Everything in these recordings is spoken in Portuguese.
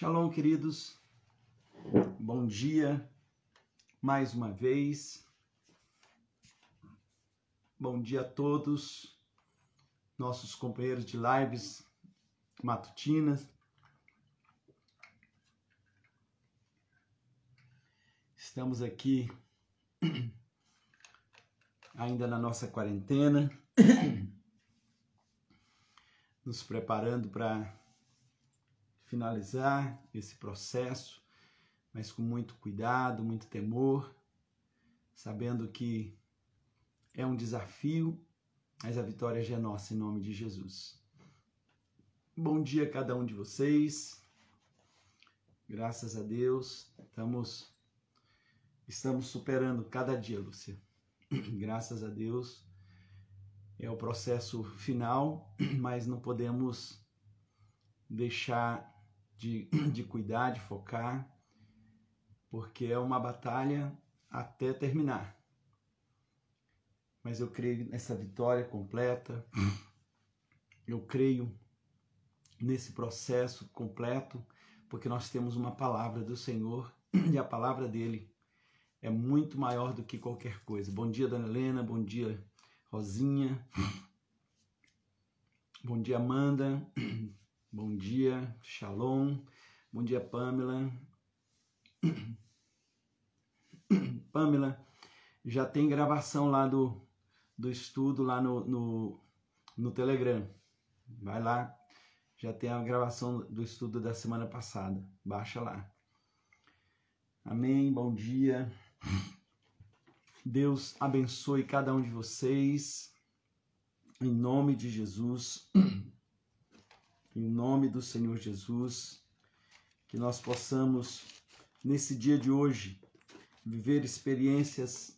Shalom, queridos. Bom dia mais uma vez. Bom dia a todos, nossos companheiros de lives matutinas. Estamos aqui ainda na nossa quarentena, nos preparando para finalizar esse processo, mas com muito cuidado, muito temor, sabendo que é um desafio, mas a vitória já é nossa em nome de Jesus. Bom dia a cada um de vocês. Graças a Deus, estamos estamos superando cada dia, Lúcia. Graças a Deus. É o processo final, mas não podemos deixar de, de cuidar, de focar, porque é uma batalha até terminar. Mas eu creio nessa vitória completa, eu creio nesse processo completo, porque nós temos uma palavra do Senhor e a palavra dele é muito maior do que qualquer coisa. Bom dia, Dona Helena, bom dia, Rosinha, bom dia, Amanda, Bom dia, Shalom. Bom dia, Pamela. Pamela, já tem gravação lá do, do estudo lá no, no, no Telegram. Vai lá, já tem a gravação do estudo da semana passada. Baixa lá. Amém, bom dia. Deus abençoe cada um de vocês. Em nome de Jesus. em nome do Senhor Jesus, que nós possamos, nesse dia de hoje, viver experiências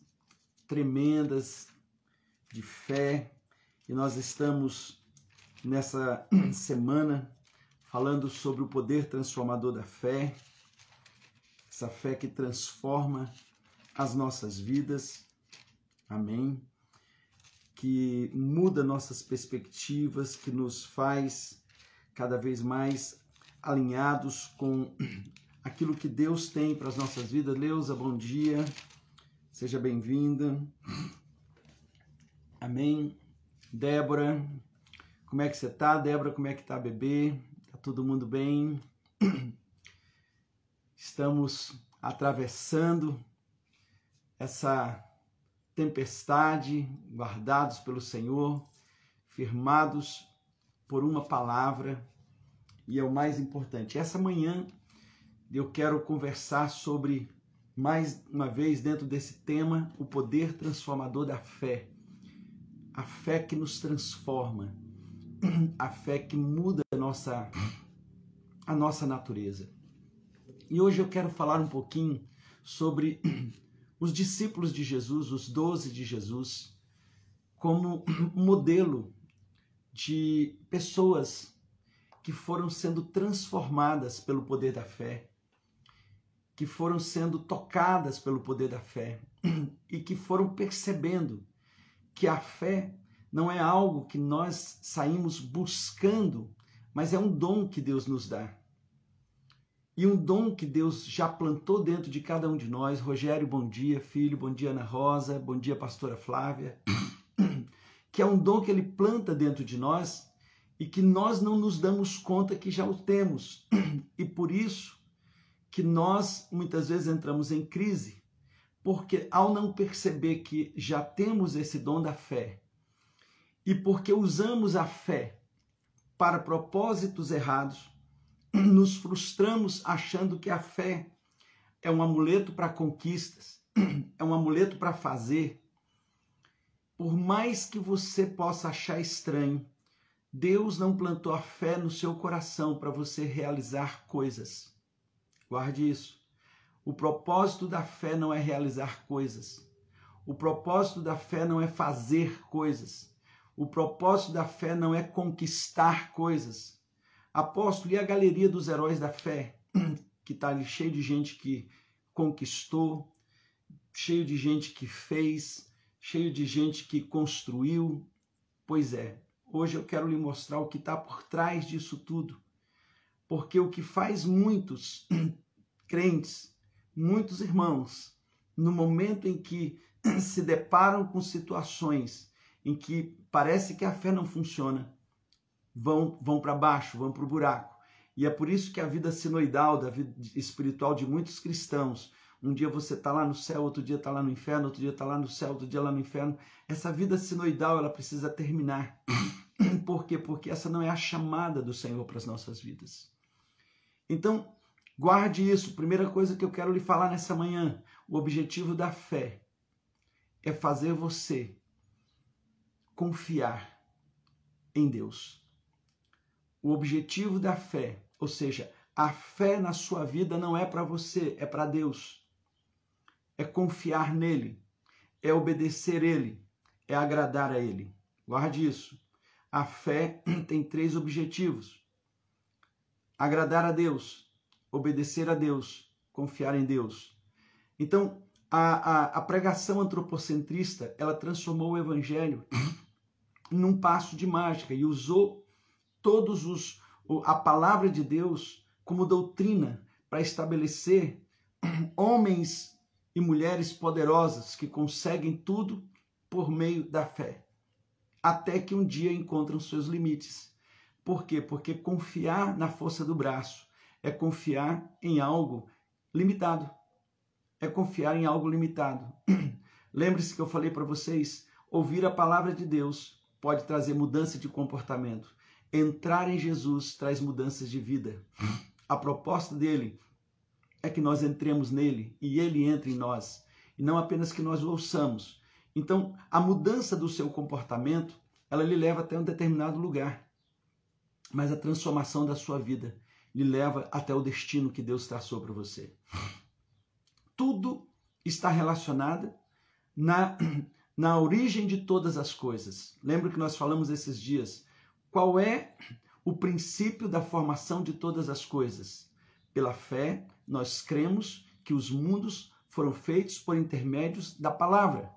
tremendas de fé, e nós estamos nessa semana falando sobre o poder transformador da fé, essa fé que transforma as nossas vidas, amém? Que muda nossas perspectivas, que nos faz cada vez mais alinhados com aquilo que Deus tem para as nossas vidas. Leusa, bom dia. Seja bem-vinda. Amém. Débora, como é que você tá? Débora, como é que tá bebê? Tá todo mundo bem? Estamos atravessando essa tempestade, guardados pelo Senhor, firmados por uma palavra e é o mais importante. Essa manhã eu quero conversar sobre, mais uma vez, dentro desse tema, o poder transformador da fé. A fé que nos transforma, a fé que muda a nossa, a nossa natureza. E hoje eu quero falar um pouquinho sobre os discípulos de Jesus, os doze de Jesus, como modelo de pessoas que foram sendo transformadas pelo poder da fé, que foram sendo tocadas pelo poder da fé e que foram percebendo que a fé não é algo que nós saímos buscando, mas é um dom que Deus nos dá. E um dom que Deus já plantou dentro de cada um de nós. Rogério, bom dia, filho, bom dia, Ana Rosa, bom dia, pastora Flávia que é um dom que ele planta dentro de nós e que nós não nos damos conta que já o temos. E por isso que nós muitas vezes entramos em crise, porque ao não perceber que já temos esse dom da fé e porque usamos a fé para propósitos errados, nos frustramos achando que a fé é um amuleto para conquistas, é um amuleto para fazer, por mais que você possa achar estranho, Deus não plantou a fé no seu coração para você realizar coisas. Guarde isso. O propósito da fé não é realizar coisas. O propósito da fé não é fazer coisas. O propósito da fé não é conquistar coisas. Apóstolo, e a galeria dos heróis da fé, que está ali cheio de gente que conquistou, cheio de gente que fez, cheio de gente que construiu. Pois é, hoje eu quero lhe mostrar o que está por trás disso tudo. Porque o que faz muitos crentes, muitos irmãos, no momento em que se deparam com situações em que parece que a fé não funciona, vão, vão para baixo, vão para o buraco. E é por isso que a vida sinoidal, da vida espiritual de muitos cristãos, um dia você está lá no céu, outro dia está lá no inferno, outro dia está lá no céu, outro dia lá no inferno. Essa vida sinoidal, ela precisa terminar. Por quê? Porque essa não é a chamada do Senhor para as nossas vidas. Então, guarde isso. Primeira coisa que eu quero lhe falar nessa manhã: o objetivo da fé é fazer você confiar em Deus o objetivo da fé, ou seja, a fé na sua vida não é para você, é para Deus. É confiar nele, é obedecer ele, é agradar a ele. Guarde isso. A fé tem três objetivos: agradar a Deus, obedecer a Deus, confiar em Deus. Então, a, a, a pregação antropocentrista ela transformou o evangelho num passo de mágica e usou todos os a palavra de Deus como doutrina para estabelecer homens e mulheres poderosas que conseguem tudo por meio da fé, até que um dia encontram seus limites. Por quê? Porque confiar na força do braço é confiar em algo limitado. É confiar em algo limitado. Lembre-se que eu falei para vocês, ouvir a palavra de Deus pode trazer mudança de comportamento. Entrar em Jesus traz mudanças de vida. A proposta dele é que nós entremos nele e ele entre em nós, e não apenas que nós o ouçamos. Então, a mudança do seu comportamento, ela lhe leva até um determinado lugar. Mas a transformação da sua vida lhe leva até o destino que Deus traçou para você. Tudo está relacionado na, na origem de todas as coisas. Lembra que nós falamos esses dias qual é o princípio da formação de todas as coisas? Pela fé, nós cremos que os mundos foram feitos por intermédios da palavra.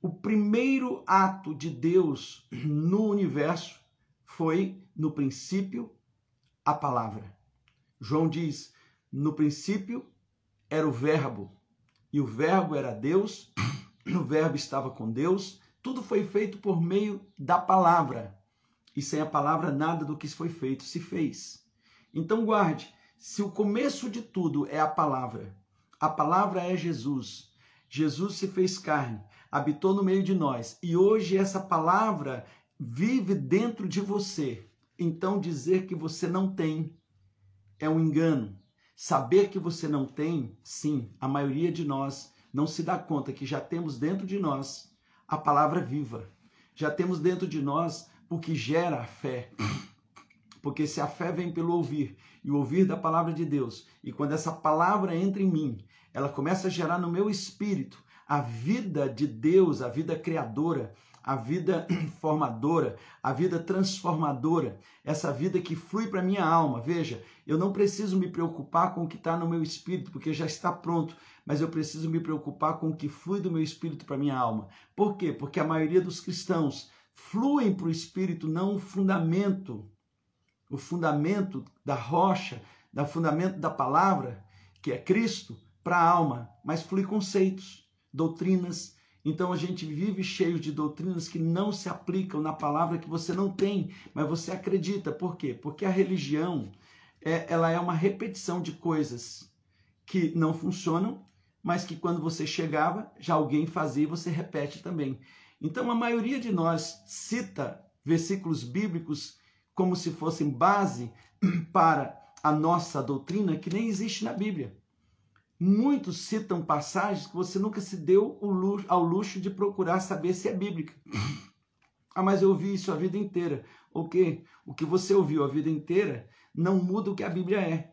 O primeiro ato de Deus no universo foi, no princípio, a palavra. João diz: no princípio era o Verbo, e o Verbo era Deus, o Verbo estava com Deus, tudo foi feito por meio da palavra e sem a palavra nada do que foi feito se fez. Então guarde, se o começo de tudo é a palavra, a palavra é Jesus. Jesus se fez carne, habitou no meio de nós e hoje essa palavra vive dentro de você. Então dizer que você não tem é um engano. Saber que você não tem, sim, a maioria de nós não se dá conta que já temos dentro de nós a palavra viva. Já temos dentro de nós o que gera a fé. Porque se a fé vem pelo ouvir e o ouvir da palavra de Deus, e quando essa palavra entra em mim, ela começa a gerar no meu espírito a vida de Deus, a vida criadora, a vida formadora, a vida transformadora, essa vida que flui para minha alma. Veja, eu não preciso me preocupar com o que está no meu espírito, porque já está pronto, mas eu preciso me preocupar com o que flui do meu espírito para minha alma. Por quê? Porque a maioria dos cristãos fluem para o Espírito, não o fundamento, o fundamento da rocha, o fundamento da palavra, que é Cristo, para a alma, mas flui conceitos, doutrinas. Então a gente vive cheio de doutrinas que não se aplicam na palavra que você não tem, mas você acredita. Por quê? Porque a religião é, ela é uma repetição de coisas que não funcionam, mas que quando você chegava, já alguém fazia e você repete também. Então, a maioria de nós cita versículos bíblicos como se fossem base para a nossa doutrina que nem existe na Bíblia. Muitos citam passagens que você nunca se deu ao luxo de procurar saber se é bíblica. Ah, mas eu ouvi isso a vida inteira. O que? O que você ouviu a vida inteira não muda o que a Bíblia é.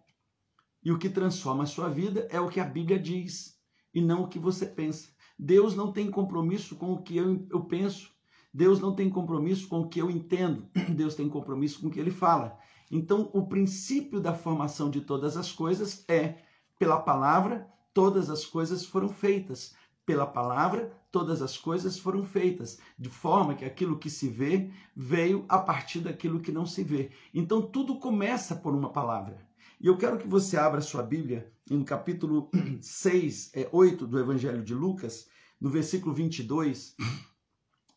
E o que transforma a sua vida é o que a Bíblia diz e não o que você pensa. Deus não tem compromisso com o que eu, eu penso. Deus não tem compromisso com o que eu entendo. Deus tem compromisso com o que ele fala. Então, o princípio da formação de todas as coisas é pela palavra, todas as coisas foram feitas. pela palavra todas as coisas foram feitas, de forma que aquilo que se vê veio a partir daquilo que não se vê. Então tudo começa por uma palavra. E eu quero que você abra sua Bíblia no capítulo 6, é, 8 do Evangelho de Lucas, no versículo 22.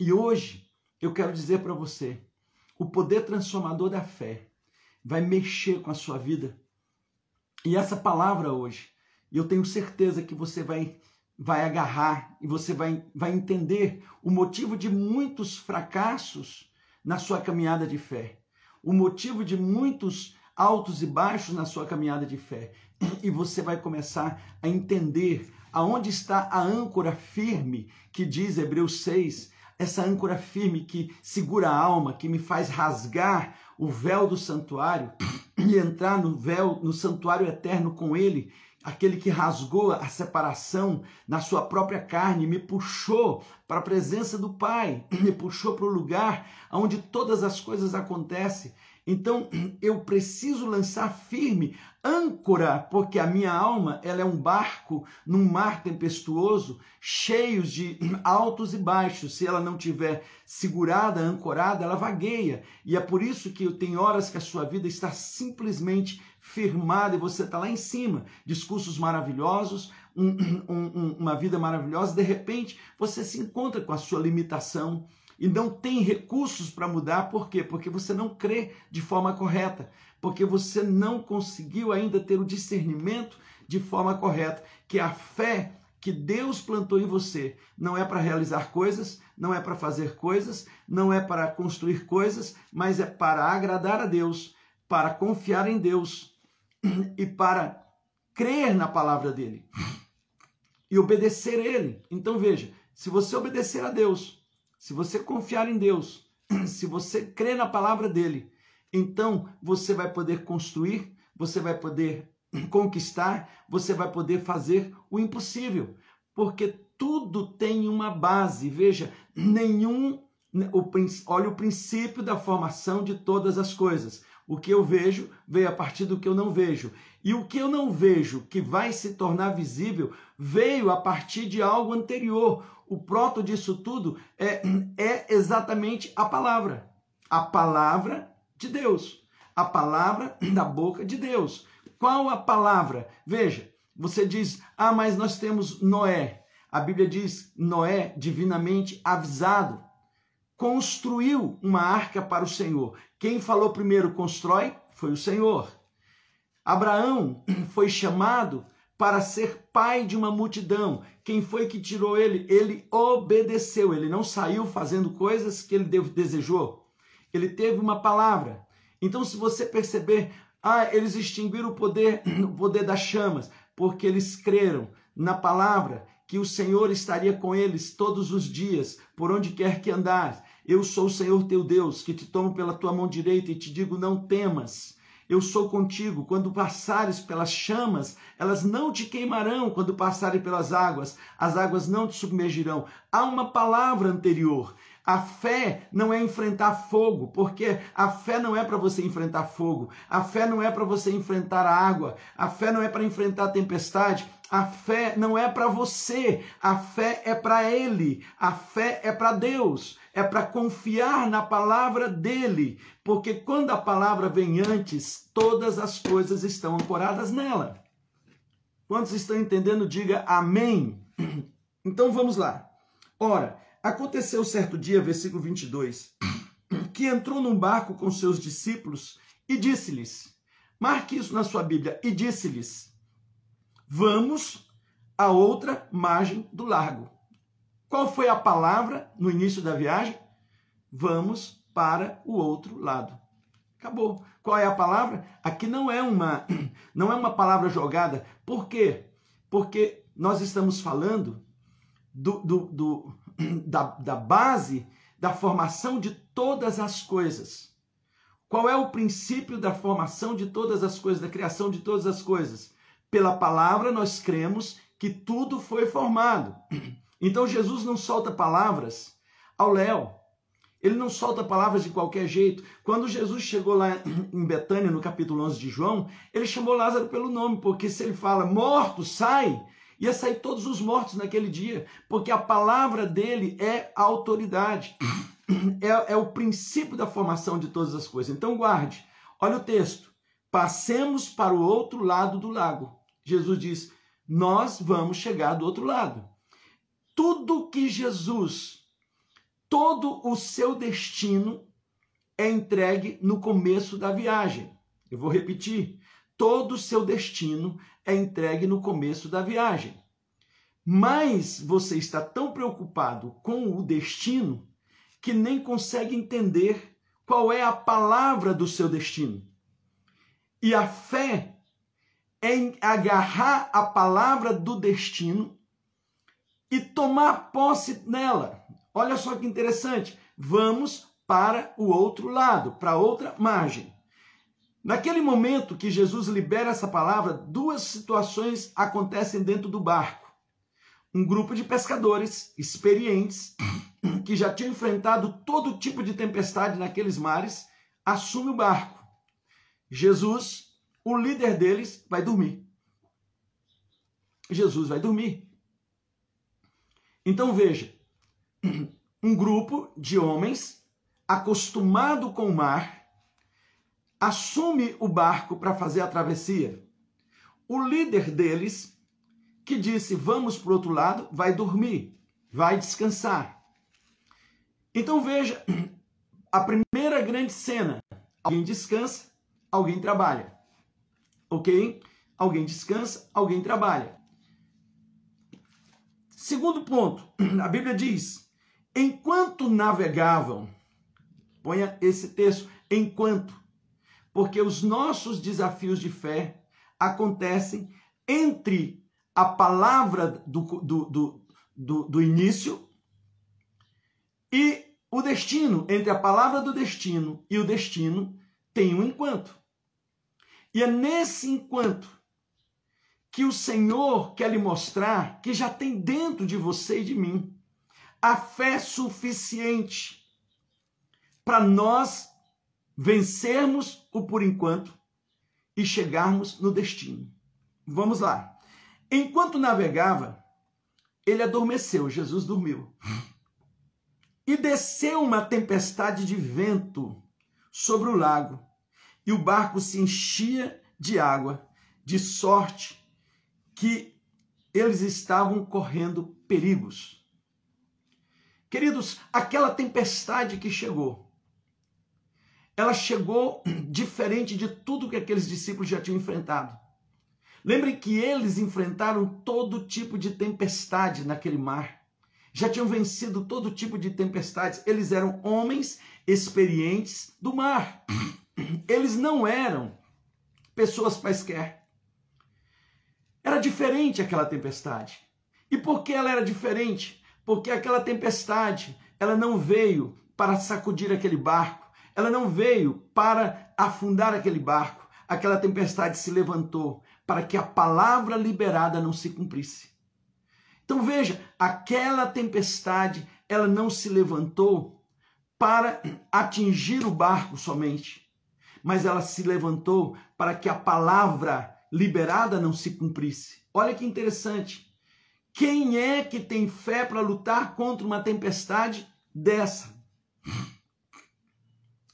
E hoje eu quero dizer para você, o poder transformador da fé vai mexer com a sua vida. E essa palavra hoje, eu tenho certeza que você vai vai agarrar e você vai, vai entender o motivo de muitos fracassos na sua caminhada de fé, o motivo de muitos altos e baixos na sua caminhada de fé. E você vai começar a entender aonde está a âncora firme que diz Hebreus 6, essa âncora firme que segura a alma, que me faz rasgar o véu do santuário e entrar no véu, no santuário eterno com ele aquele que rasgou a separação na sua própria carne, me puxou para a presença do Pai, me puxou para o lugar onde todas as coisas acontecem. Então eu preciso lançar firme âncora, porque a minha alma ela é um barco num mar tempestuoso, cheios de altos e baixos. Se ela não tiver segurada, ancorada, ela vagueia. E é por isso que tem horas que a sua vida está simplesmente firmada e você está lá em cima. Discursos maravilhosos, um, um, uma vida maravilhosa, de repente você se encontra com a sua limitação e não tem recursos para mudar, por quê? Porque você não crê de forma correta, porque você não conseguiu ainda ter o discernimento de forma correta, que a fé que Deus plantou em você não é para realizar coisas, não é para fazer coisas, não é para construir coisas, mas é para agradar a Deus, para confiar em Deus e para crer na palavra dele e obedecer a ele. Então veja, se você obedecer a Deus, se você confiar em Deus, se você crer na palavra dele, então você vai poder construir, você vai poder conquistar, você vai poder fazer o impossível, porque tudo tem uma base. Veja, nenhum o, olha o princípio da formação de todas as coisas. O que eu vejo veio a partir do que eu não vejo. E o que eu não vejo, que vai se tornar visível, veio a partir de algo anterior. O proto disso tudo é, é exatamente a palavra. A palavra de Deus. A palavra da boca de Deus. Qual a palavra? Veja, você diz, ah, mas nós temos Noé. A Bíblia diz Noé divinamente avisado construiu uma arca para o Senhor. Quem falou primeiro constrói foi o Senhor. Abraão foi chamado para ser pai de uma multidão. Quem foi que tirou ele? Ele obedeceu, ele não saiu fazendo coisas que ele desejou. Ele teve uma palavra. Então, se você perceber, ah, eles extinguiram o poder, o poder das chamas, porque eles creram na palavra que o Senhor estaria com eles todos os dias, por onde quer que andares. Eu sou o Senhor teu Deus, que te tomo pela tua mão direita e te digo: não temas. Eu sou contigo. Quando passares pelas chamas, elas não te queimarão. Quando passarem pelas águas, as águas não te submergirão. Há uma palavra anterior. A fé não é enfrentar fogo, porque a fé não é para você enfrentar fogo, a fé não é para você enfrentar a água, a fé não é para enfrentar a tempestade, a fé não é para você, a fé é para Ele, a fé é para Deus, é para confiar na palavra dele, porque quando a palavra vem antes, todas as coisas estão ancoradas nela. Quantos estão entendendo? Diga amém. Então vamos lá. Ora, Aconteceu certo dia, versículo 22, que entrou num barco com seus discípulos e disse-lhes: marque isso na sua Bíblia, e disse-lhes: Vamos a outra margem do lago. Qual foi a palavra no início da viagem? Vamos para o outro lado. Acabou. Qual é a palavra? Aqui não é uma não é uma palavra jogada. Por quê? Porque nós estamos falando do, do, do, da, da base da formação de todas as coisas. Qual é o princípio da formação de todas as coisas, da criação de todas as coisas? Pela palavra nós cremos que tudo foi formado. Então Jesus não solta palavras ao léu. Ele não solta palavras de qualquer jeito. Quando Jesus chegou lá em Betânia, no capítulo 11 de João, ele chamou Lázaro pelo nome, porque se ele fala morto, sai, Ia sair todos os mortos naquele dia, porque a palavra dele é a autoridade, é, é o princípio da formação de todas as coisas. Então, guarde, olha o texto. Passemos para o outro lado do lago. Jesus diz: Nós vamos chegar do outro lado. Tudo que Jesus, todo o seu destino é entregue no começo da viagem. Eu vou repetir: todo o seu destino é entregue no começo da viagem. Mas você está tão preocupado com o destino que nem consegue entender qual é a palavra do seu destino. E a fé é agarrar a palavra do destino e tomar posse nela. Olha só que interessante. Vamos para o outro lado, para outra margem. Naquele momento que Jesus libera essa palavra, duas situações acontecem dentro do barco. Um grupo de pescadores experientes, que já tinham enfrentado todo tipo de tempestade naqueles mares, assume o barco. Jesus, o líder deles, vai dormir. Jesus vai dormir. Então veja, um grupo de homens acostumado com o mar, assume o barco para fazer a travessia. O líder deles, que disse: Vamos para o outro lado, vai dormir, vai descansar. Então veja a primeira grande cena: alguém descansa, alguém trabalha. Ok? Alguém descansa, alguém trabalha. Segundo ponto, a Bíblia diz: enquanto navegavam, Ponha esse texto enquanto, porque os nossos desafios de fé acontecem entre a palavra do, do, do, do, do início e o destino, entre a palavra do destino e o destino, tem um enquanto. E é nesse enquanto que o Senhor quer lhe mostrar que já tem dentro de você e de mim a fé suficiente para nós vencermos o por enquanto e chegarmos no destino. Vamos lá. Enquanto navegava, ele adormeceu, Jesus dormiu. E desceu uma tempestade de vento sobre o lago, e o barco se enchia de água, de sorte que eles estavam correndo perigos. Queridos, aquela tempestade que chegou, ela chegou diferente de tudo que aqueles discípulos já tinham enfrentado. Lembrem que eles enfrentaram todo tipo de tempestade naquele mar. Já tinham vencido todo tipo de tempestades. Eles eram homens experientes do mar. Eles não eram pessoas quaisquer. Era diferente aquela tempestade. E por que ela era diferente? Porque aquela tempestade, ela não veio para sacudir aquele barco ela não veio para afundar aquele barco. Aquela tempestade se levantou para que a palavra liberada não se cumprisse. Então veja, aquela tempestade, ela não se levantou para atingir o barco somente, mas ela se levantou para que a palavra liberada não se cumprisse. Olha que interessante. Quem é que tem fé para lutar contra uma tempestade dessa?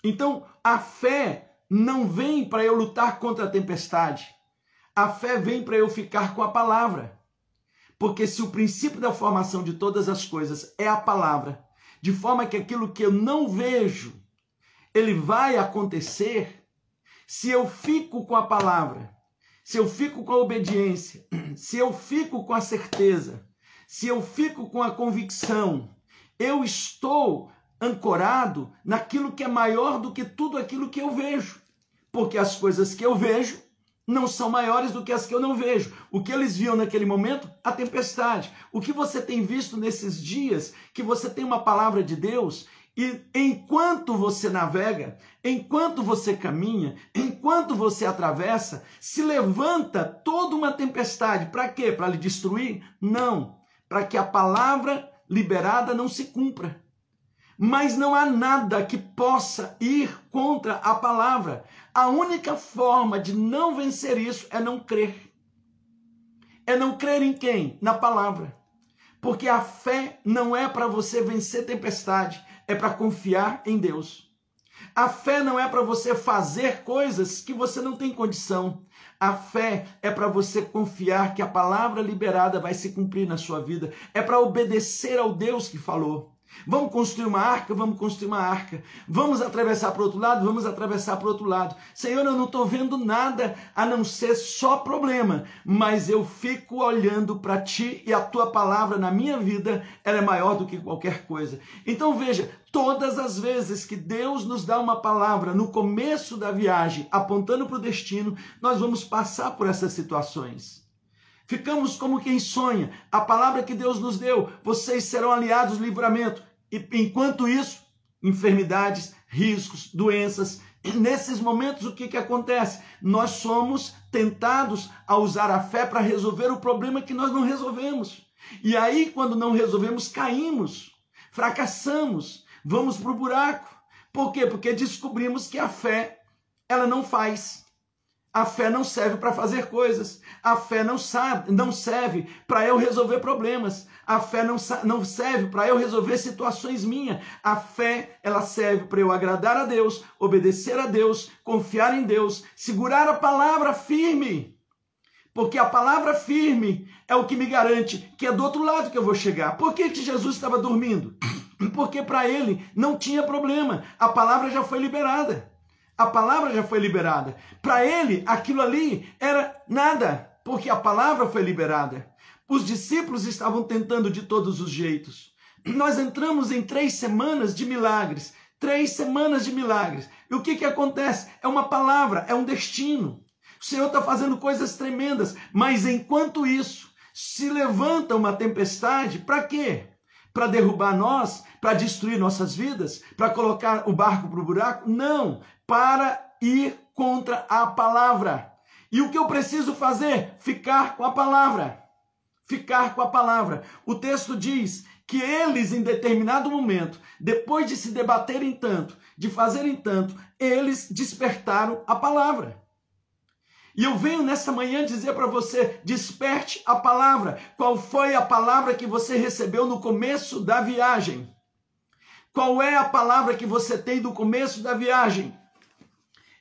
Então, a fé não vem para eu lutar contra a tempestade. A fé vem para eu ficar com a palavra. Porque se o princípio da formação de todas as coisas é a palavra, de forma que aquilo que eu não vejo, ele vai acontecer, se eu fico com a palavra, se eu fico com a obediência, se eu fico com a certeza, se eu fico com a convicção, eu estou ancorado naquilo que é maior do que tudo aquilo que eu vejo. Porque as coisas que eu vejo não são maiores do que as que eu não vejo. O que eles viam naquele momento? A tempestade. O que você tem visto nesses dias, que você tem uma palavra de Deus e enquanto você navega, enquanto você caminha, enquanto você atravessa, se levanta toda uma tempestade. Para quê? Para lhe destruir? Não. Para que a palavra liberada não se cumpra. Mas não há nada que possa ir contra a palavra. A única forma de não vencer isso é não crer. é não crer em quem? Na palavra. Porque a fé não é para você vencer tempestade, é para confiar em Deus. A fé não é para você fazer coisas que você não tem condição. A fé é para você confiar que a palavra liberada vai se cumprir na sua vida. É para obedecer ao Deus que falou. Vamos construir uma arca? Vamos construir uma arca. Vamos atravessar para o outro lado? Vamos atravessar para o outro lado. Senhor, eu não estou vendo nada a não ser só problema, mas eu fico olhando para ti e a tua palavra na minha vida, ela é maior do que qualquer coisa. Então veja, todas as vezes que Deus nos dá uma palavra no começo da viagem, apontando para o destino, nós vamos passar por essas situações. Ficamos como quem sonha. A palavra que Deus nos deu, vocês serão aliados do livramento. E enquanto isso, enfermidades, riscos, doenças. Nesses momentos, o que, que acontece? Nós somos tentados a usar a fé para resolver o problema que nós não resolvemos. E aí, quando não resolvemos, caímos, fracassamos, vamos para o buraco. Por quê? Porque descobrimos que a fé, ela não faz. A fé não serve para fazer coisas. A fé não, sabe, não serve para eu resolver problemas. A fé não, não serve para eu resolver situações minhas. A fé, ela serve para eu agradar a Deus, obedecer a Deus, confiar em Deus, segurar a palavra firme. Porque a palavra firme é o que me garante que é do outro lado que eu vou chegar. Por que, que Jesus estava dormindo? Porque para ele não tinha problema. A palavra já foi liberada. A palavra já foi liberada. Para ele, aquilo ali era nada, porque a palavra foi liberada. Os discípulos estavam tentando de todos os jeitos. Nós entramos em três semanas de milagres. Três semanas de milagres. E o que, que acontece? É uma palavra, é um destino. O Senhor está fazendo coisas tremendas, mas enquanto isso, se levanta uma tempestade, para quê? Para derrubar nós, para destruir nossas vidas, para colocar o barco para o buraco? Não, para ir contra a palavra. E o que eu preciso fazer? Ficar com a palavra. Ficar com a palavra. O texto diz que eles, em determinado momento, depois de se debaterem tanto, de fazerem tanto, eles despertaram a palavra. E eu venho nessa manhã dizer para você: desperte a palavra. Qual foi a palavra que você recebeu no começo da viagem? Qual é a palavra que você tem do começo da viagem?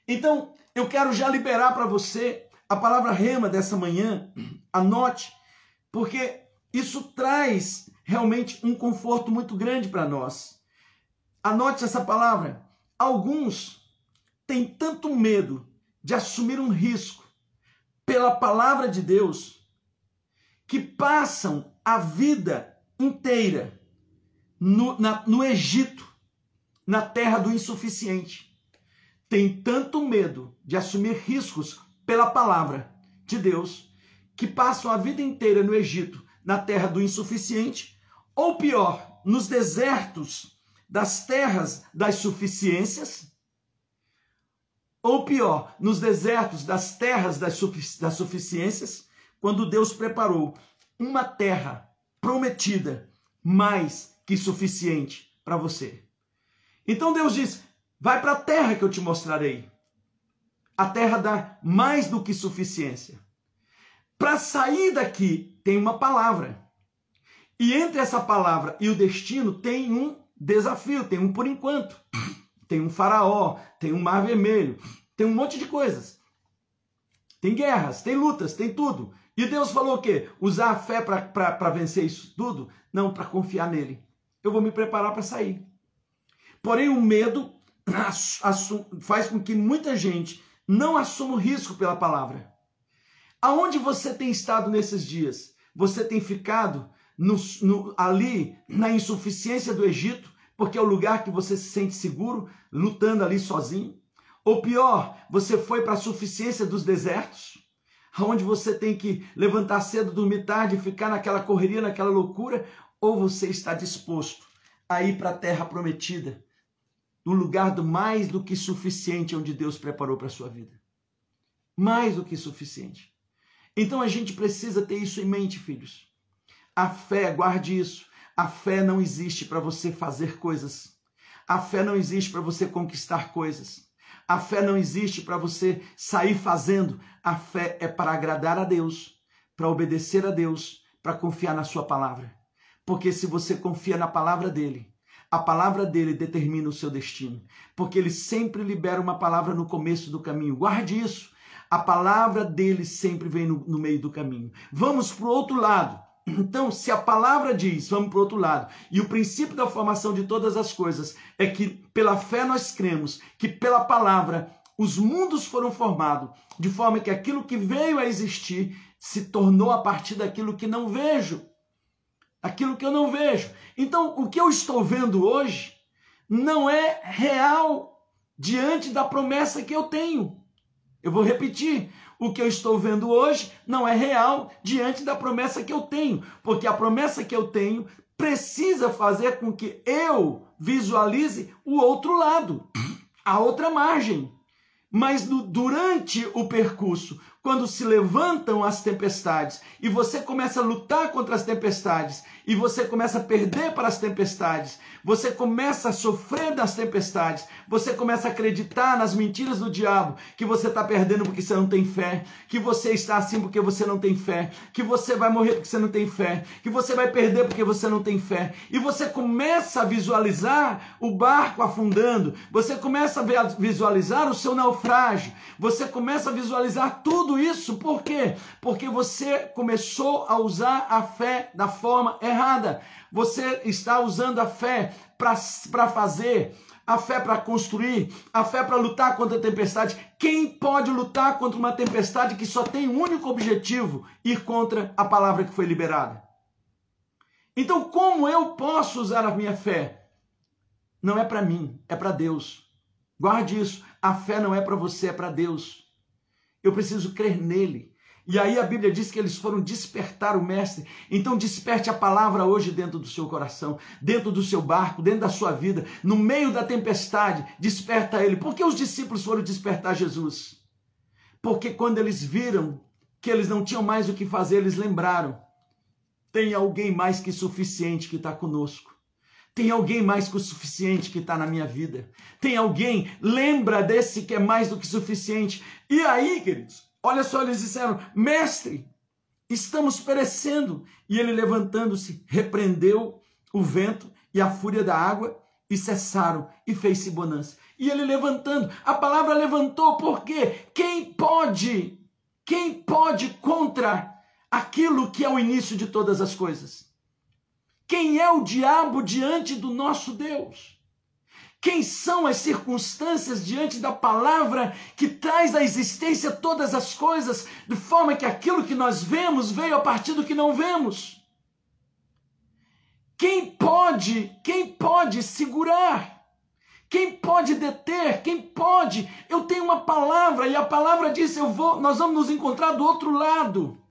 Então, eu quero já liberar para você a palavra rema dessa manhã. Anote, porque isso traz realmente um conforto muito grande para nós. Anote essa palavra. Alguns têm tanto medo de assumir um risco pela palavra de Deus que passam a vida inteira no, na, no Egito, na terra do insuficiente. Tem tanto medo de assumir riscos pela palavra de Deus que passam a vida inteira no Egito, na terra do insuficiente, ou pior, nos desertos das terras das suficiências, ou pior, nos desertos das terras das, sufic das suficiências, quando Deus preparou uma terra prometida mais que suficiente para você. Então Deus diz: Vai para a terra que eu te mostrarei. A terra dá mais do que suficiência. Para sair daqui tem uma palavra. E entre essa palavra e o destino tem um desafio, tem um por enquanto. Tem um faraó, tem um mar vermelho, tem um monte de coisas. Tem guerras, tem lutas, tem tudo. E Deus falou o quê? Usar a fé para vencer isso tudo? Não, para confiar nele. Eu vou me preparar para sair. Porém, o medo faz com que muita gente não assuma o risco pela palavra. Aonde você tem estado nesses dias? Você tem ficado no, no, ali na insuficiência do Egito, porque é o lugar que você se sente seguro, lutando ali sozinho? Ou pior, você foi para a suficiência dos desertos, onde você tem que levantar cedo, dormir tarde, ficar naquela correria, naquela loucura? Ou você está disposto a ir para a terra prometida, no lugar do mais do que suficiente onde Deus preparou para a sua vida. Mais do que suficiente. Então a gente precisa ter isso em mente, filhos. A fé, guarde isso. A fé não existe para você fazer coisas. A fé não existe para você conquistar coisas. A fé não existe para você sair fazendo. A fé é para agradar a Deus, para obedecer a Deus, para confiar na sua palavra. Porque se você confia na palavra dele, a palavra dele determina o seu destino. Porque ele sempre libera uma palavra no começo do caminho. Guarde isso. A palavra dele sempre vem no, no meio do caminho. Vamos para o outro lado. Então, se a palavra diz, vamos para o outro lado, e o princípio da formação de todas as coisas é que pela fé nós cremos que pela palavra os mundos foram formados, de forma que aquilo que veio a existir se tornou a partir daquilo que não vejo. Aquilo que eu não vejo. Então, o que eu estou vendo hoje não é real diante da promessa que eu tenho. Eu vou repetir. O que eu estou vendo hoje não é real diante da promessa que eu tenho, porque a promessa que eu tenho precisa fazer com que eu visualize o outro lado, a outra margem. Mas no, durante o percurso, quando se levantam as tempestades e você começa a lutar contra as tempestades e você começa a perder para as tempestades, você começa a sofrer das tempestades, você começa a acreditar nas mentiras do diabo, que você está perdendo porque você não tem fé, que você está assim porque você não tem fé, que você vai morrer porque você não tem fé, que você vai perder porque você não tem fé, e você começa a visualizar o barco afundando, você começa a visualizar o seu naufrágio, você começa a visualizar tudo isso, por quê? Porque você começou a usar a fé da forma errada. Você está usando a fé para fazer, a fé para construir, a fé para lutar contra a tempestade. Quem pode lutar contra uma tempestade que só tem um único objetivo: ir contra a palavra que foi liberada? Então, como eu posso usar a minha fé? Não é para mim, é para Deus. Guarde isso. A fé não é para você, é para Deus. Eu preciso crer nele. E aí a Bíblia diz que eles foram despertar o mestre. Então desperte a palavra hoje dentro do seu coração, dentro do seu barco, dentro da sua vida, no meio da tempestade, desperta ele. Por que os discípulos foram despertar Jesus? Porque quando eles viram que eles não tinham mais o que fazer, eles lembraram: tem alguém mais que suficiente que está conosco. Tem alguém mais que o suficiente que está na minha vida. Tem alguém, lembra desse que é mais do que suficiente. E aí, queridos, Olha só, eles disseram: Mestre, estamos perecendo. E ele, levantando-se, repreendeu o vento e a fúria da água e cessaram e fez-se bonança. E ele levantando, a palavra levantou, porque quem pode, quem pode contra aquilo que é o início de todas as coisas? Quem é o diabo diante do nosso Deus? Quem são as circunstâncias diante da palavra que traz à existência todas as coisas, de forma que aquilo que nós vemos veio a partir do que não vemos? Quem pode, quem pode segurar? Quem pode deter? Quem pode? Eu tenho uma palavra e a palavra diz: eu vou, nós vamos nos encontrar do outro lado.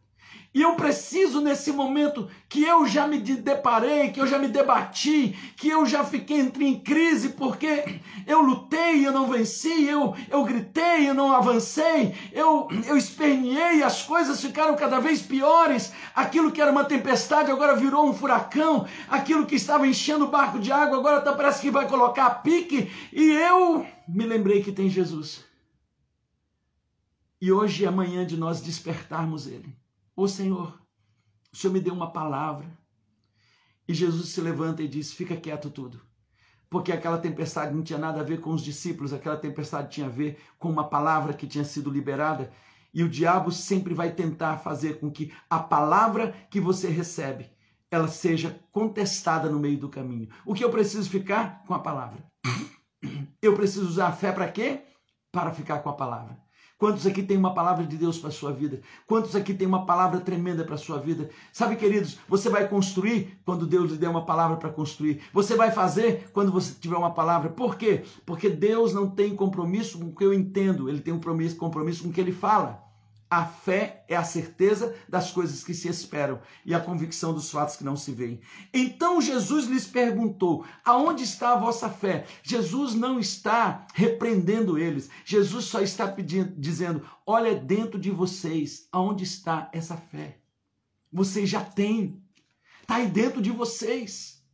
E eu preciso nesse momento que eu já me deparei, que eu já me debati, que eu já fiquei entre em crise porque eu lutei eu não venci, eu, eu gritei eu não avancei, eu, eu esperneei as coisas ficaram cada vez piores. Aquilo que era uma tempestade agora virou um furacão, aquilo que estava enchendo o barco de água agora tá, parece que vai colocar a pique. E eu me lembrei que tem Jesus. E hoje é amanhã de nós despertarmos Ele. Ô Senhor, o Senhor me deu uma palavra. E Jesus se levanta e diz: Fica quieto tudo. Porque aquela tempestade não tinha nada a ver com os discípulos, aquela tempestade tinha a ver com uma palavra que tinha sido liberada. E o diabo sempre vai tentar fazer com que a palavra que você recebe ela seja contestada no meio do caminho. O que eu preciso ficar com a palavra? Eu preciso usar a fé para quê? Para ficar com a palavra. Quantos aqui tem uma palavra de Deus para a sua vida? Quantos aqui tem uma palavra tremenda para a sua vida? Sabe, queridos, você vai construir quando Deus lhe der uma palavra para construir. Você vai fazer quando você tiver uma palavra. Por quê? Porque Deus não tem compromisso com o que eu entendo, ele tem um compromisso com o que ele fala. A fé é a certeza das coisas que se esperam e a convicção dos fatos que não se veem. Então Jesus lhes perguntou: aonde está a vossa fé? Jesus não está repreendendo eles. Jesus só está pedindo, dizendo: olha dentro de vocês, aonde está essa fé? Vocês já têm, está aí dentro de vocês.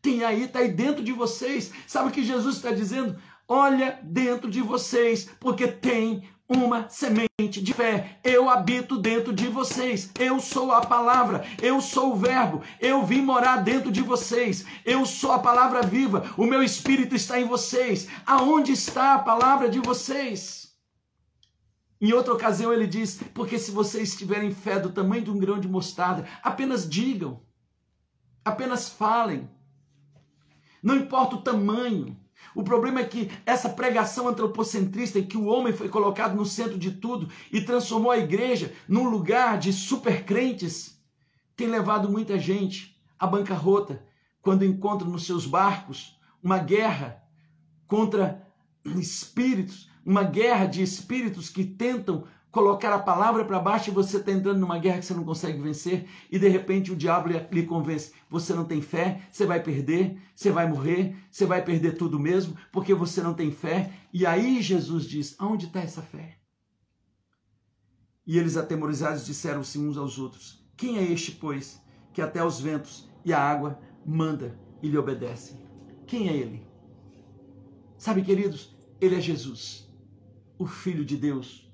Tem aí, está aí dentro de vocês. Sabe o que Jesus está dizendo? Olha dentro de vocês, porque tem uma semente de fé. Eu habito dentro de vocês. Eu sou a palavra. Eu sou o Verbo. Eu vim morar dentro de vocês. Eu sou a palavra viva. O meu espírito está em vocês. Aonde está a palavra de vocês? Em outra ocasião ele diz: Porque se vocês tiverem fé do tamanho de um grão de mostarda, apenas digam, apenas falem. Não importa o tamanho, o problema é que essa pregação antropocentrista em que o homem foi colocado no centro de tudo e transformou a igreja num lugar de supercrentes tem levado muita gente à bancarrota quando encontra nos seus barcos uma guerra contra espíritos, uma guerra de espíritos que tentam colocar a palavra para baixo e você está entrando numa guerra que você não consegue vencer e de repente o diabo lhe convence: você não tem fé, você vai perder, você vai morrer, você vai perder tudo mesmo porque você não tem fé. E aí Jesus diz: aonde está essa fé? E eles atemorizados disseram-se uns aos outros: Quem é este, pois, que até os ventos e a água manda e lhe obedece? Quem é ele? Sabe, queridos, ele é Jesus, o Filho de Deus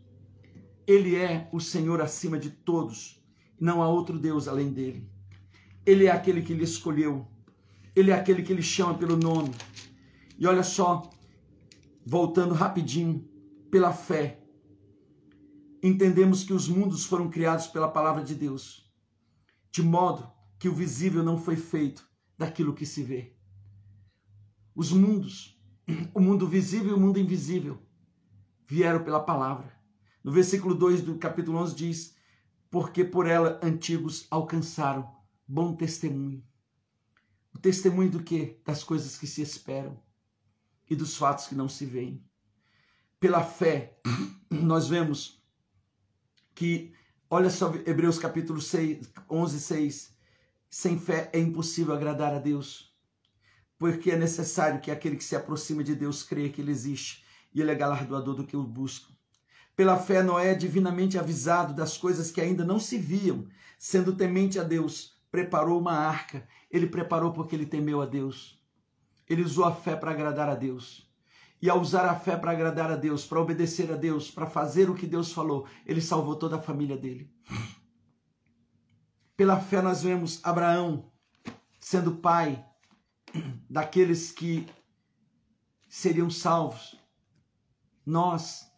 ele é o Senhor acima de todos, não há outro Deus além dele. Ele é aquele que lhe escolheu, ele é aquele que lhe chama pelo nome. E olha só, voltando rapidinho, pela fé, entendemos que os mundos foram criados pela palavra de Deus, de modo que o visível não foi feito daquilo que se vê. Os mundos, o mundo visível e o mundo invisível, vieram pela palavra. No versículo 2 do capítulo 11 diz: Porque por ela antigos alcançaram bom testemunho. O testemunho do que? Das coisas que se esperam e dos fatos que não se veem. Pela fé, nós vemos que, olha só, Hebreus capítulo 6, 11, 6. Sem fé é impossível agradar a Deus, porque é necessário que aquele que se aproxima de Deus creia que Ele existe e Ele é galardoador do que o busca. Pela fé, Noé é divinamente avisado das coisas que ainda não se viam, sendo temente a Deus, preparou uma arca. Ele preparou porque ele temeu a Deus. Ele usou a fé para agradar a Deus. E ao usar a fé para agradar a Deus, para obedecer a Deus, para fazer o que Deus falou, ele salvou toda a família dele. Pela fé, nós vemos Abraão sendo pai daqueles que seriam salvos. Nós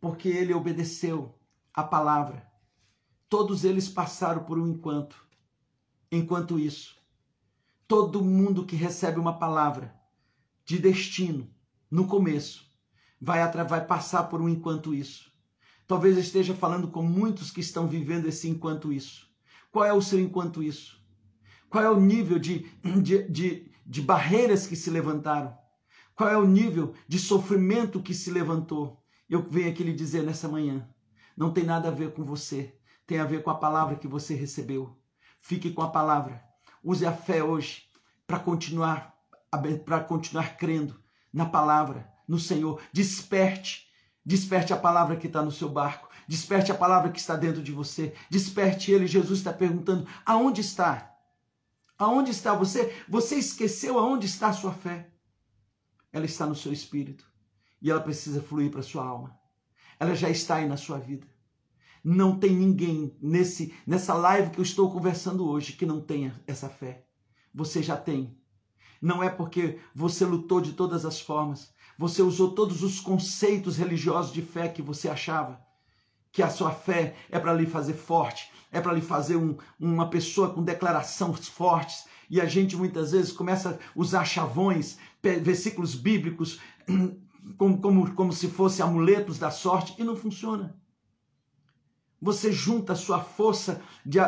porque ele obedeceu a palavra. Todos eles passaram por um enquanto. Enquanto isso, todo mundo que recebe uma palavra de destino no começo vai, vai passar por um enquanto isso. Talvez esteja falando com muitos que estão vivendo esse enquanto isso. Qual é o seu enquanto isso? Qual é o nível de, de, de, de barreiras que se levantaram? Qual é o nível de sofrimento que se levantou? Eu venho aqui lhe dizer nessa manhã: não tem nada a ver com você, tem a ver com a palavra que você recebeu. Fique com a palavra. Use a fé hoje para continuar para continuar crendo na palavra, no Senhor. Desperte. Desperte a palavra que está no seu barco. Desperte a palavra que está dentro de você. Desperte ele. Jesus está perguntando: aonde está? Aonde está você? Você esqueceu aonde está a sua fé? Ela está no seu espírito e ela precisa fluir para sua alma. Ela já está aí na sua vida. Não tem ninguém nesse nessa live que eu estou conversando hoje que não tenha essa fé. Você já tem. Não é porque você lutou de todas as formas, você usou todos os conceitos religiosos de fé que você achava que a sua fé é para lhe fazer forte, é para lhe fazer um, uma pessoa com declarações fortes. E a gente muitas vezes começa a usar chavões, versículos bíblicos como, como, como se fossem amuletos da sorte e não funciona. Você junta a sua força,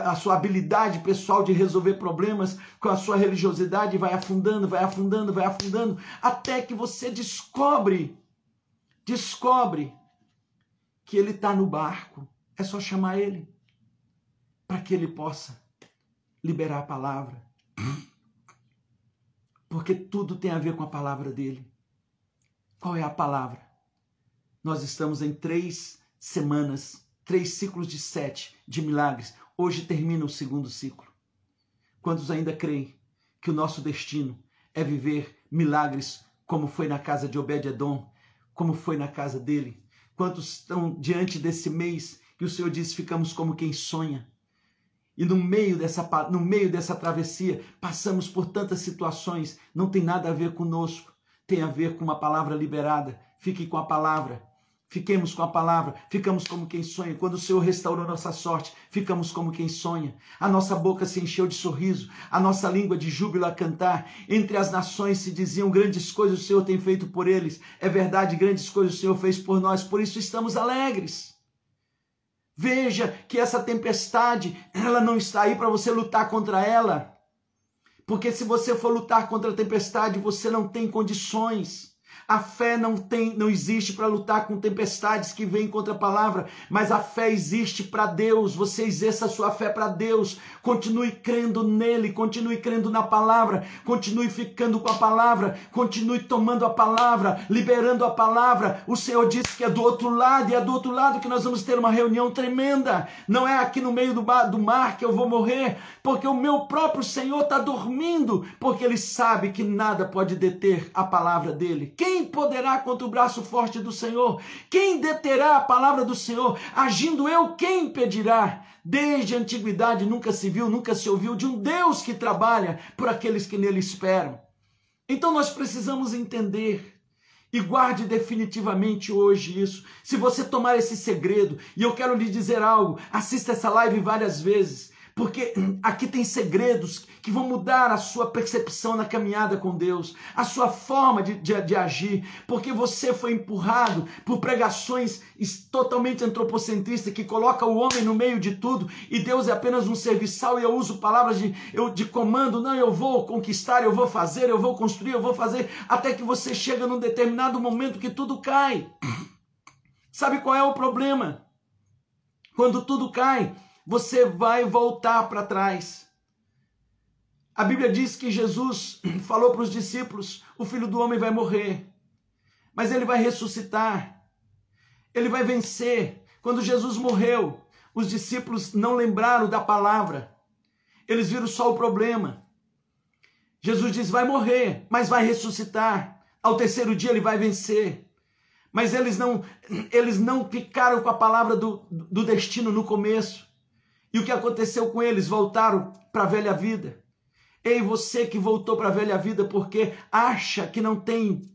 a sua habilidade pessoal de resolver problemas com a sua religiosidade vai afundando, vai afundando, vai afundando, até que você descobre, descobre que ele está no barco. É só chamar ele para que ele possa liberar a palavra. Porque tudo tem a ver com a palavra dele. Qual é a palavra? Nós estamos em três semanas, três ciclos de sete de milagres. Hoje termina o segundo ciclo. Quantos ainda creem que o nosso destino é viver milagres como foi na casa de Obed-Edom, como foi na casa dele? Quantos estão diante desse mês que o Senhor diz: ficamos como quem sonha? E no meio dessa, no meio dessa travessia, passamos por tantas situações, não tem nada a ver conosco, tem a ver com uma palavra liberada. Fique com a palavra. Fiquemos com a palavra, ficamos como quem sonha. Quando o Senhor restaurou nossa sorte, ficamos como quem sonha. A nossa boca se encheu de sorriso, a nossa língua de júbilo a cantar. Entre as nações se diziam grandes coisas o Senhor tem feito por eles. É verdade, grandes coisas o Senhor fez por nós, por isso estamos alegres. Veja que essa tempestade, ela não está aí para você lutar contra ela. Porque se você for lutar contra a tempestade, você não tem condições. A fé não tem, não existe para lutar com tempestades que vêm contra a palavra, mas a fé existe para Deus. Você exerça a sua fé para Deus. Continue crendo nele, continue crendo na palavra, continue ficando com a palavra, continue tomando a palavra, liberando a palavra. O Senhor disse que é do outro lado e é do outro lado que nós vamos ter uma reunião tremenda. Não é aqui no meio do, do mar que eu vou morrer, porque o meu próprio Senhor está dormindo, porque ele sabe que nada pode deter a palavra dele. Quem quem poderá contra o braço forte do Senhor? Quem deterá a palavra do Senhor? Agindo eu, quem impedirá? Desde a antiguidade nunca se viu, nunca se ouviu de um Deus que trabalha por aqueles que nele esperam. Então nós precisamos entender e guarde definitivamente hoje isso. Se você tomar esse segredo, e eu quero lhe dizer algo, assista essa live várias vezes porque aqui tem segredos que vão mudar a sua percepção na caminhada com Deus, a sua forma de, de, de agir, porque você foi empurrado por pregações totalmente antropocentristas que coloca o homem no meio de tudo e Deus é apenas um serviçal e eu uso palavras de, eu, de comando, não, eu vou conquistar, eu vou fazer, eu vou construir, eu vou fazer, até que você chega num determinado momento que tudo cai. Sabe qual é o problema? Quando tudo cai, você vai voltar para trás. A Bíblia diz que Jesus falou para os discípulos: o filho do homem vai morrer, mas ele vai ressuscitar, ele vai vencer. Quando Jesus morreu, os discípulos não lembraram da palavra, eles viram só o problema. Jesus diz: vai morrer, mas vai ressuscitar. Ao terceiro dia ele vai vencer. Mas eles não, eles não ficaram com a palavra do, do destino no começo. E o que aconteceu com eles? Voltaram para a velha vida. Ei, você que voltou para a velha vida porque acha que não tem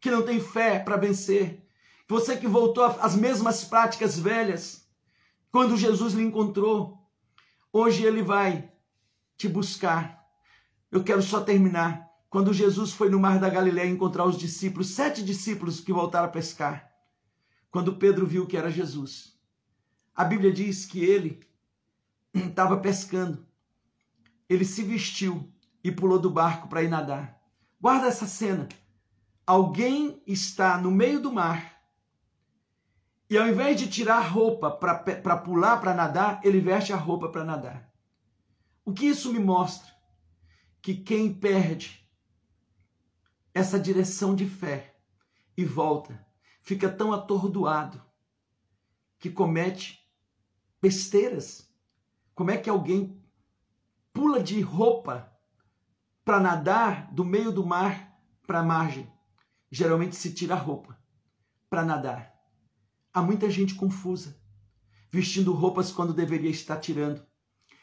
que não tem fé para vencer. Você que voltou às mesmas práticas velhas. Quando Jesus lhe encontrou, hoje ele vai te buscar. Eu quero só terminar. Quando Jesus foi no mar da Galiléia encontrar os discípulos, sete discípulos que voltaram a pescar. Quando Pedro viu que era Jesus, a Bíblia diz que ele estava pescando. Ele se vestiu e pulou do barco para ir nadar. Guarda essa cena. Alguém está no meio do mar e ao invés de tirar a roupa para pular para nadar, ele veste a roupa para nadar. O que isso me mostra? Que quem perde essa direção de fé e volta, fica tão atordoado que comete besteiras como é que alguém pula de roupa para nadar do meio do mar para a margem? Geralmente se tira a roupa para nadar. Há muita gente confusa, vestindo roupas quando deveria estar tirando,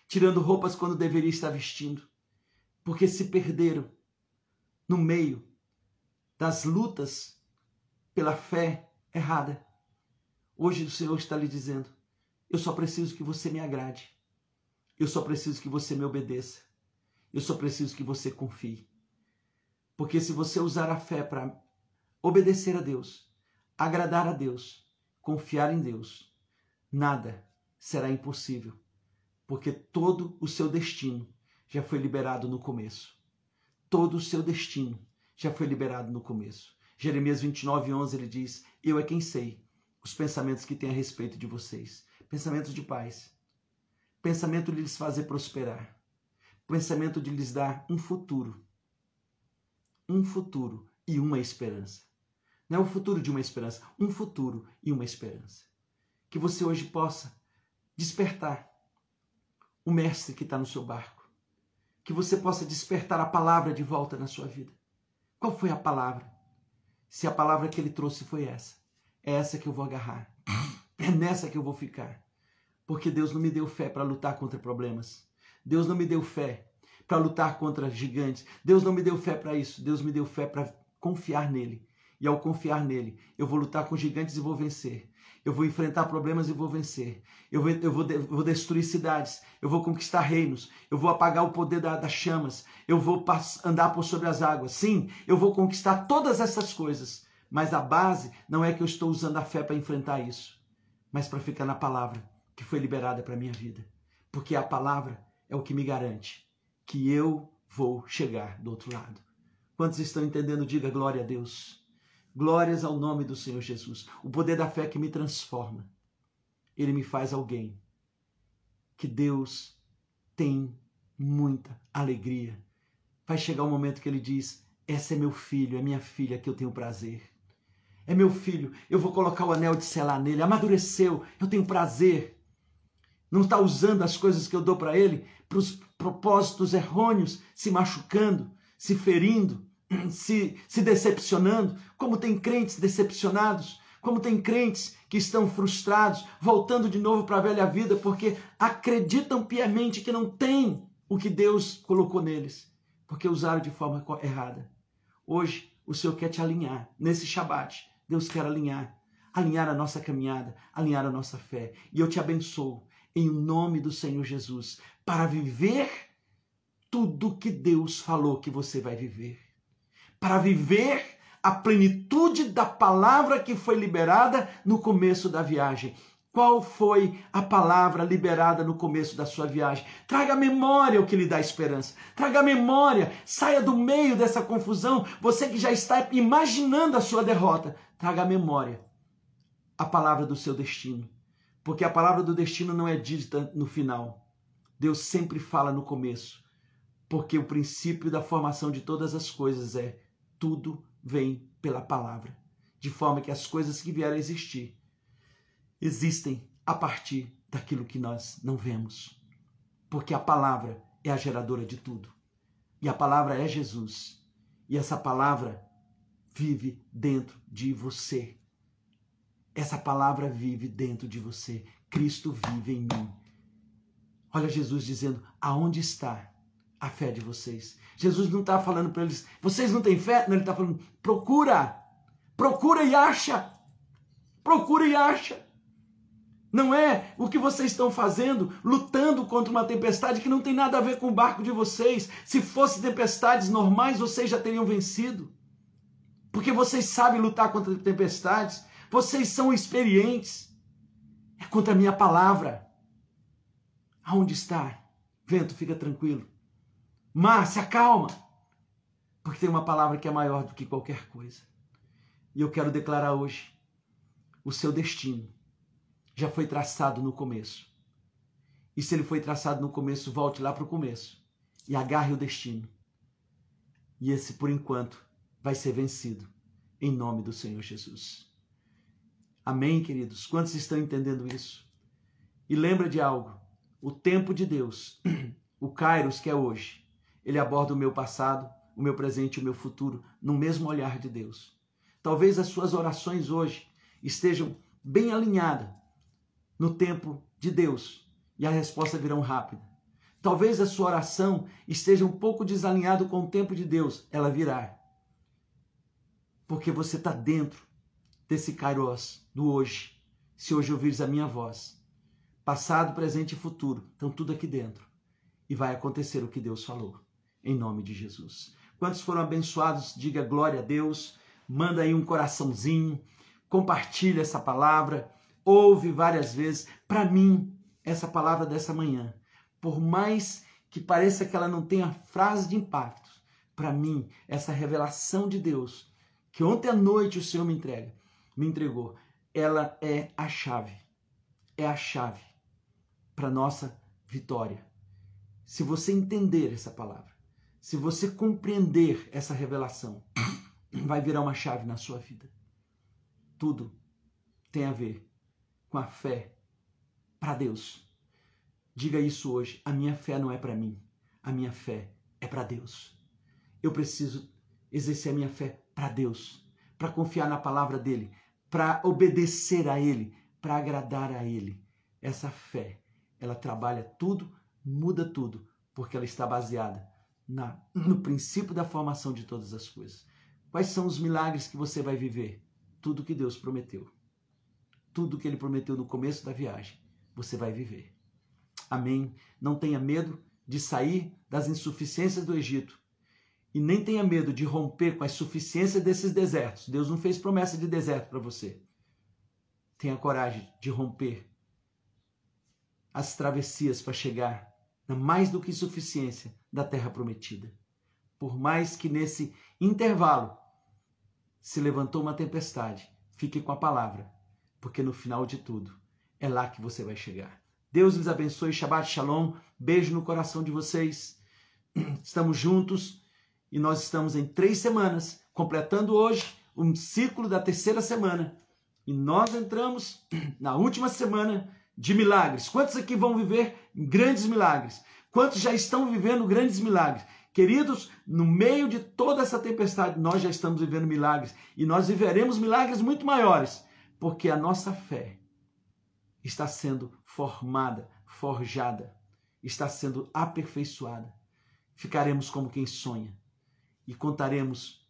tirando roupas quando deveria estar vestindo, porque se perderam no meio das lutas pela fé errada. Hoje o Senhor está lhe dizendo: eu só preciso que você me agrade. Eu só preciso que você me obedeça. Eu só preciso que você confie. Porque se você usar a fé para obedecer a Deus, agradar a Deus, confiar em Deus, nada será impossível. Porque todo o seu destino já foi liberado no começo. Todo o seu destino já foi liberado no começo. Jeremias 29, 11, ele diz: Eu é quem sei os pensamentos que tem a respeito de vocês. Pensamentos de paz, pensamento de lhes fazer prosperar, pensamento de lhes dar um futuro, um futuro e uma esperança. Não é o futuro de uma esperança, um futuro e uma esperança. Que você hoje possa despertar o mestre que está no seu barco. Que você possa despertar a palavra de volta na sua vida. Qual foi a palavra? Se a palavra que ele trouxe foi essa, é essa que eu vou agarrar. É nessa que eu vou ficar. Porque Deus não me deu fé para lutar contra problemas. Deus não me deu fé para lutar contra gigantes. Deus não me deu fé para isso. Deus me deu fé para confiar nele. E ao confiar nele, eu vou lutar com gigantes e vou vencer. Eu vou enfrentar problemas e vou vencer. Eu vou, eu vou, eu vou destruir cidades. Eu vou conquistar reinos. Eu vou apagar o poder da, das chamas. Eu vou andar por sobre as águas. Sim, eu vou conquistar todas essas coisas. Mas a base não é que eu estou usando a fé para enfrentar isso, mas para ficar na palavra que foi liberada para minha vida. Porque a palavra é o que me garante que eu vou chegar do outro lado. Quantos estão entendendo? Diga glória a Deus. Glórias ao nome do Senhor Jesus. O poder da fé que me transforma. Ele me faz alguém que Deus tem muita alegria. Vai chegar um momento que ele diz: Essa é meu filho, é minha filha que eu tenho prazer. É meu filho, eu vou colocar o anel de selar nele. Amadureceu, eu tenho prazer não está usando as coisas que eu dou para ele para os propósitos errôneos, se machucando, se ferindo, se, se decepcionando, como tem crentes decepcionados, como tem crentes que estão frustrados, voltando de novo para a velha vida, porque acreditam piamente que não tem o que Deus colocou neles, porque usaram de forma errada. Hoje, o Senhor quer te alinhar, nesse Shabat, Deus quer alinhar, alinhar a nossa caminhada, alinhar a nossa fé. E eu te abençoo em nome do Senhor Jesus, para viver tudo que Deus falou que você vai viver. Para viver a plenitude da palavra que foi liberada no começo da viagem. Qual foi a palavra liberada no começo da sua viagem? Traga memória o que lhe dá esperança. Traga memória, saia do meio dessa confusão. Você que já está imaginando a sua derrota, traga memória a palavra do seu destino. Porque a palavra do destino não é dita no final. Deus sempre fala no começo. Porque o princípio da formação de todas as coisas é tudo vem pela palavra. De forma que as coisas que vieram a existir existem a partir daquilo que nós não vemos. Porque a palavra é a geradora de tudo. E a palavra é Jesus. E essa palavra vive dentro de você. Essa palavra vive dentro de você. Cristo vive em mim. Olha Jesus dizendo: aonde está a fé de vocês? Jesus não está falando para eles, vocês não têm fé? Não, ele está falando: procura, procura e acha. Procura e acha. Não é o que vocês estão fazendo, lutando contra uma tempestade que não tem nada a ver com o barco de vocês. Se fossem tempestades normais, vocês já teriam vencido. Porque vocês sabem lutar contra tempestades. Vocês são experientes. É contra a minha palavra. Aonde está? Vento, fica tranquilo. Mar, se acalma. Porque tem uma palavra que é maior do que qualquer coisa. E eu quero declarar hoje: o seu destino já foi traçado no começo. E se ele foi traçado no começo, volte lá para o começo e agarre o destino. E esse, por enquanto, vai ser vencido, em nome do Senhor Jesus. Amém, queridos? Quantos estão entendendo isso? E lembra de algo: o tempo de Deus, o Kairos que é hoje, ele aborda o meu passado, o meu presente e o meu futuro no mesmo olhar de Deus. Talvez as suas orações hoje estejam bem alinhadas no tempo de Deus e a resposta virão rápida. Talvez a sua oração esteja um pouco desalinhada com o tempo de Deus, ela virá. Porque você está dentro desse Kairos, do hoje, se hoje ouvires a minha voz. Passado, presente e futuro estão tudo aqui dentro. E vai acontecer o que Deus falou, em nome de Jesus. Quantos foram abençoados, diga glória a Deus, manda aí um coraçãozinho, compartilha essa palavra, ouve várias vezes. Para mim, essa palavra dessa manhã, por mais que pareça que ela não tenha frase de impacto, para mim, essa revelação de Deus, que ontem à noite o Senhor me entrega, me entregou, ela é a chave. É a chave para nossa vitória. Se você entender essa palavra, se você compreender essa revelação, vai virar uma chave na sua vida. Tudo tem a ver com a fé para Deus. Diga isso hoje. A minha fé não é para mim. A minha fé é para Deus. Eu preciso exercer a minha fé para Deus, para confiar na palavra dele, para obedecer a Ele, para agradar a Ele. Essa fé, ela trabalha tudo, muda tudo, porque ela está baseada na, no princípio da formação de todas as coisas. Quais são os milagres que você vai viver? Tudo que Deus prometeu. Tudo que Ele prometeu no começo da viagem, você vai viver. Amém. Não tenha medo de sair das insuficiências do Egito e nem tenha medo de romper com as suficiências desses desertos. Deus não fez promessa de deserto para você. Tenha coragem de romper as travessias para chegar na mais do que insuficiência da terra prometida. Por mais que nesse intervalo se levantou uma tempestade, fique com a palavra, porque no final de tudo é lá que você vai chegar. Deus lhes abençoe, Shabbat Shalom, beijo no coração de vocês. Estamos juntos e nós estamos em três semanas, completando hoje um ciclo da terceira semana. E nós entramos na última semana de milagres. Quantos aqui vão viver grandes milagres? Quantos já estão vivendo grandes milagres? Queridos, no meio de toda essa tempestade, nós já estamos vivendo milagres e nós viveremos milagres muito maiores, porque a nossa fé está sendo formada, forjada, está sendo aperfeiçoada. Ficaremos como quem sonha e contaremos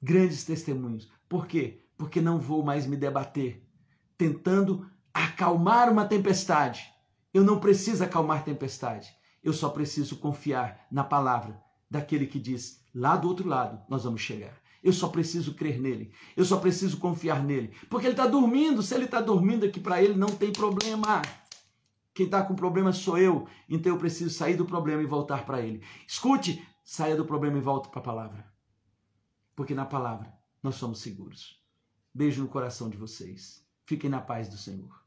grandes testemunhos. Por quê? Porque não vou mais me debater tentando acalmar uma tempestade. Eu não preciso acalmar tempestade. Eu só preciso confiar na palavra daquele que diz: lá do outro lado nós vamos chegar. Eu só preciso crer nele. Eu só preciso confiar nele. Porque ele está dormindo. Se ele está dormindo aqui para ele, não tem problema. Quem está com problema sou eu. Então eu preciso sair do problema e voltar para ele. Escute, Saia do problema e volte para a palavra. Porque na palavra nós somos seguros. Beijo no coração de vocês. Fiquem na paz do Senhor.